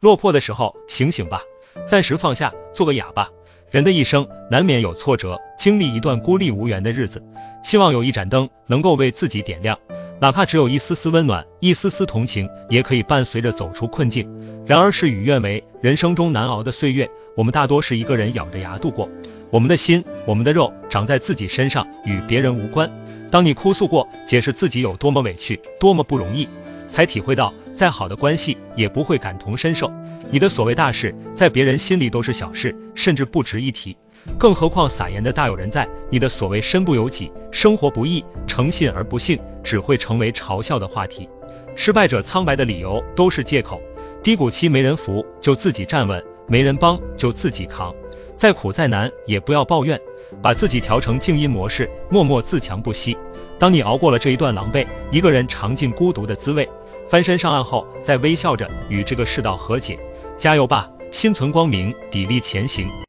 落魄的时候醒醒吧，暂时放下，做个哑巴。人的一生难免有挫折，经历一段孤立无援的日子，希望有一盏灯能够为自己点亮，哪怕只有一丝丝温暖，一丝丝同情，也可以伴随着走出困境。然而事与愿违，人生中难熬的岁月，我们大多是一个人咬着牙度过。我们的心，我们的肉，长在自己身上，与别人无关。当你哭诉过，解释自己有多么委屈，多么不容易，才体会到，再好的关系也不会感同身受。你的所谓大事，在别人心里都是小事，甚至不值一提。更何况撒盐的大有人在，你的所谓身不由己，生活不易，诚信而不幸，只会成为嘲笑的话题。失败者苍白的理由都是借口，低谷期没人扶就自己站稳，没人帮就自己扛。再苦再难也不要抱怨，把自己调成静音模式，默默自强不息。当你熬过了这一段狼狈，一个人尝尽孤独的滋味，翻身上岸后，再微笑着与这个世道和解。加油吧，心存光明，砥砺前行。